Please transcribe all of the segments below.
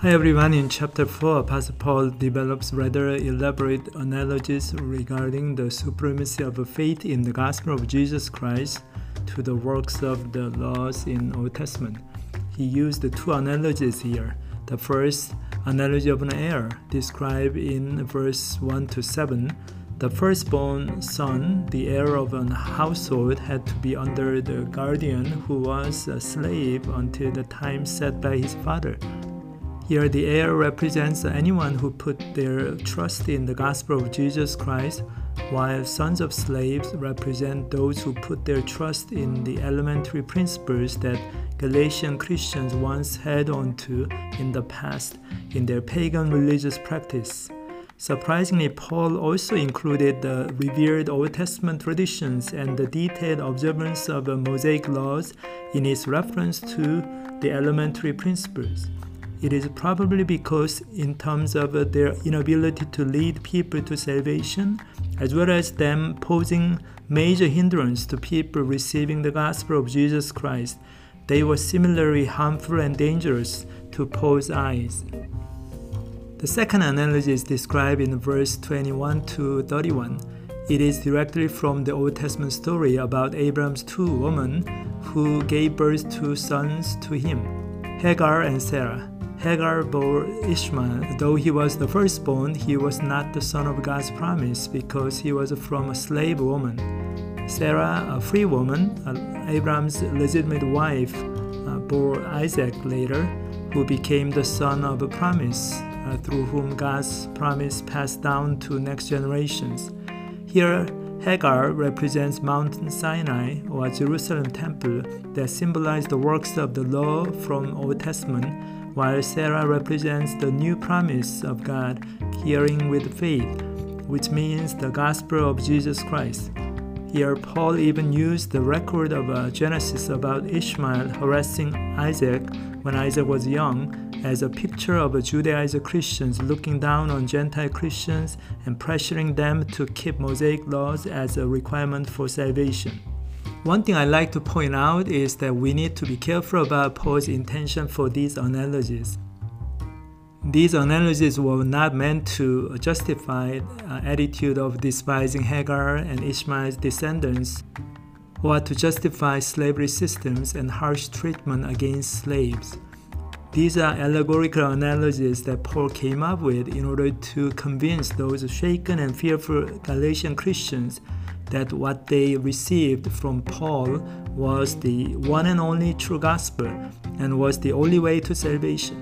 Hi everyone, in chapter 4, Apostle Paul develops rather elaborate analogies regarding the supremacy of faith in the gospel of Jesus Christ to the works of the laws in Old Testament. He used two analogies here. The first analogy of an heir, described in verse 1 to 7. The firstborn son, the heir of a household, had to be under the guardian who was a slave until the time set by his father. Here, the heir represents anyone who put their trust in the gospel of Jesus Christ, while sons of slaves represent those who put their trust in the elementary principles that Galatian Christians once held onto in the past in their pagan religious practice. Surprisingly, Paul also included the revered Old Testament traditions and the detailed observance of the Mosaic laws in his reference to the elementary principles. It is probably because, in terms of uh, their inability to lead people to salvation, as well as them posing major hindrance to people receiving the gospel of Jesus Christ, they were similarly harmful and dangerous to Paul's eyes. The second analogy is described in verse 21 to 31. It is directly from the Old Testament story about Abraham's two women who gave birth to sons to him, Hagar and Sarah. Hagar bore Ishmael. Though he was the firstborn, he was not the son of God's promise because he was from a slave woman. Sarah, a free woman, Abraham's legitimate wife, uh, bore Isaac later, who became the son of a promise, uh, through whom God's promise passed down to next generations. Here, Hagar represents Mount Sinai or Jerusalem temple that symbolized the works of the law from Old Testament while Sarah represents the new promise of God, hearing with faith, which means the gospel of Jesus Christ. Here, Paul even used the record of uh, Genesis about Ishmael harassing Isaac when Isaac was young as a picture of Judaizer Christians looking down on Gentile Christians and pressuring them to keep Mosaic laws as a requirement for salvation. One thing I like to point out is that we need to be careful about Paul's intention for these analogies. These analogies were not meant to justify an attitude of despising Hagar and Ishmael's descendants, or to justify slavery systems and harsh treatment against slaves. These are allegorical analogies that Paul came up with in order to convince those shaken and fearful Galatian Christians that what they received from Paul was the one and only true gospel and was the only way to salvation.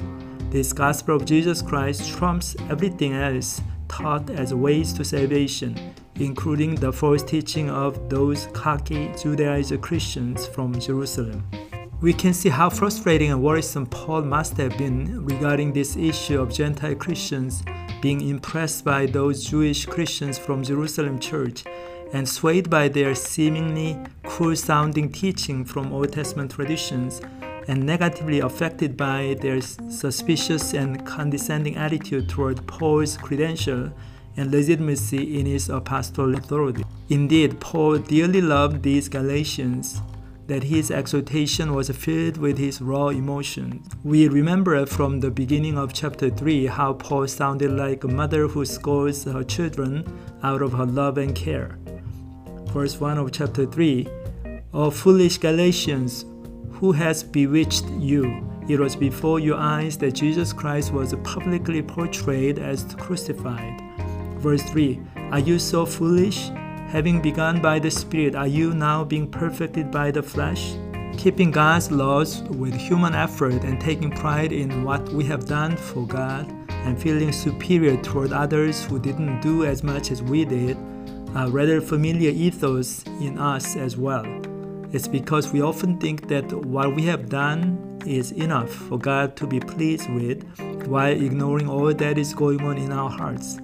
This gospel of Jesus Christ trumps everything else taught as ways to salvation, including the false teaching of those cocky Judaizer Christians from Jerusalem. We can see how frustrating and worrisome Paul must have been regarding this issue of Gentile Christians being impressed by those Jewish Christians from Jerusalem church and swayed by their seemingly cool sounding teaching from Old Testament traditions and negatively affected by their suspicious and condescending attitude toward Paul's credential and legitimacy in his apostolic authority. Indeed, Paul dearly loved these Galatians that his exhortation was filled with his raw emotion. We remember from the beginning of chapter 3 how Paul sounded like a mother who scolds her children out of her love and care verse 1 of chapter 3 O foolish Galatians, who has bewitched you? It was before your eyes that Jesus Christ was publicly portrayed as crucified. Verse 3 Are you so foolish? Having begun by the Spirit, are you now being perfected by the flesh? Keeping God's laws with human effort and taking pride in what we have done for God and feeling superior toward others who didn't do as much as we did are rather familiar ethos in us as well. It's because we often think that what we have done is enough for God to be pleased with while ignoring all that is going on in our hearts.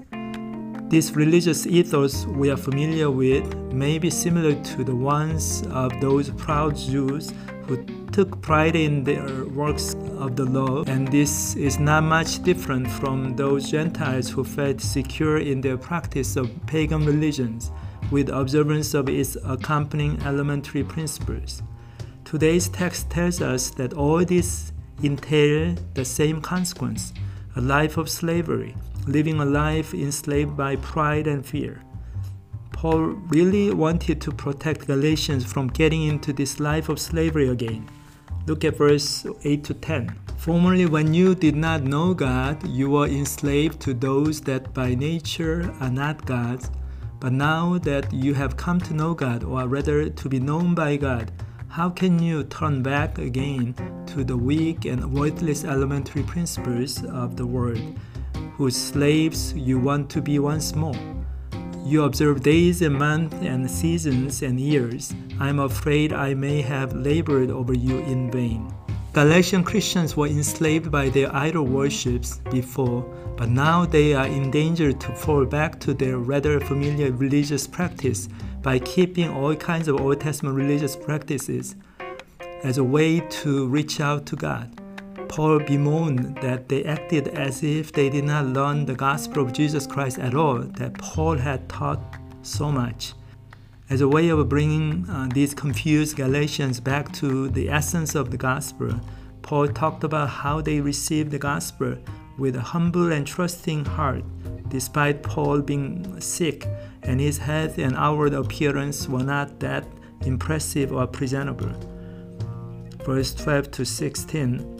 This religious ethos we are familiar with may be similar to the ones of those proud Jews who took pride in their works of the law, and this is not much different from those Gentiles who felt secure in their practice of pagan religions with observance of its accompanying elementary principles. Today's text tells us that all these entail the same consequence a life of slavery, living a life enslaved by pride and fear. Paul really wanted to protect Galatians from getting into this life of slavery again. Look at verse 8 to 10. Formerly, when you did not know God, you were enslaved to those that by nature are not God's. But now that you have come to know God, or rather to be known by God, how can you turn back again to the weak and worthless elementary principles of the world, whose slaves you want to be once more? You observe days and months and seasons and years. I am afraid I may have labored over you in vain. Galatian Christians were enslaved by their idol worships before, but now they are in danger to fall back to their rather familiar religious practice by keeping all kinds of Old Testament religious practices as a way to reach out to God. Paul bemoaned that they acted as if they did not learn the gospel of Jesus Christ at all, that Paul had taught so much as a way of bringing uh, these confused Galatians back to the essence of the gospel, Paul talked about how they received the gospel with a humble and trusting heart, despite Paul being sick and his health and outward appearance were not that impressive or presentable. Verse 12 to 16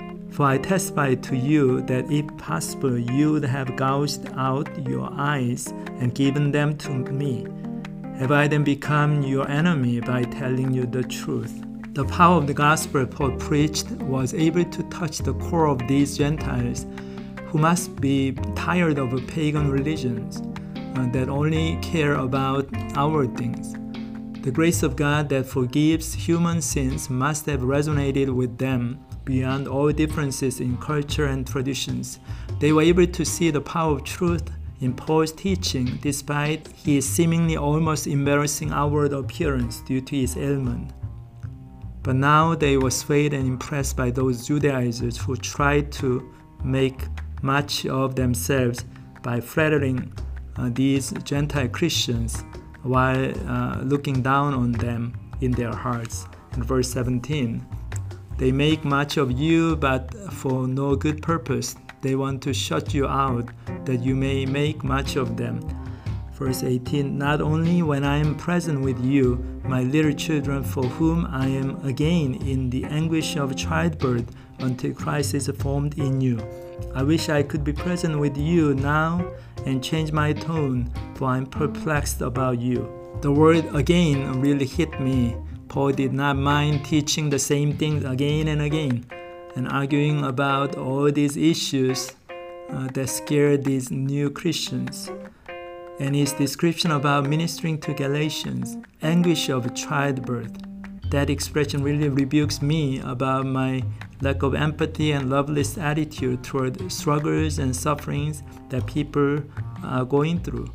For I testify to you that if possible, you would have gouged out your eyes and given them to me. Have I then become your enemy by telling you the truth? The power of the gospel Paul preached was able to touch the core of these Gentiles who must be tired of pagan religions uh, that only care about outward things. The grace of God that forgives human sins must have resonated with them beyond all differences in culture and traditions. They were able to see the power of truth in Paul's teaching despite his seemingly almost embarrassing outward appearance due to his ailment. But now they were swayed and impressed by those Judaizers who tried to make much of themselves by flattering uh, these Gentile Christians while uh, looking down on them in their hearts. In verse 17, they make much of you, but for no good purpose. They want to shut you out that you may make much of them. Verse 18 Not only when I am present with you, my little children, for whom I am again in the anguish of childbirth until Christ is formed in you. I wish I could be present with you now and change my tone, for I'm perplexed about you. The word again really hit me. Paul did not mind teaching the same things again and again and arguing about all these issues uh, that scared these new Christians. And his description about ministering to Galatians, anguish of childbirth, that expression really rebukes me about my lack of empathy and loveless attitude toward struggles and sufferings that people are going through.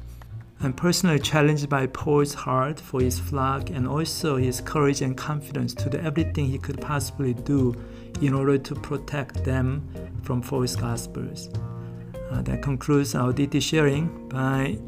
I'm personally challenged by Paul's heart for his flock and also his courage and confidence to do everything he could possibly do in order to protect them from false gospels. Uh, that concludes our DT sharing. Bye.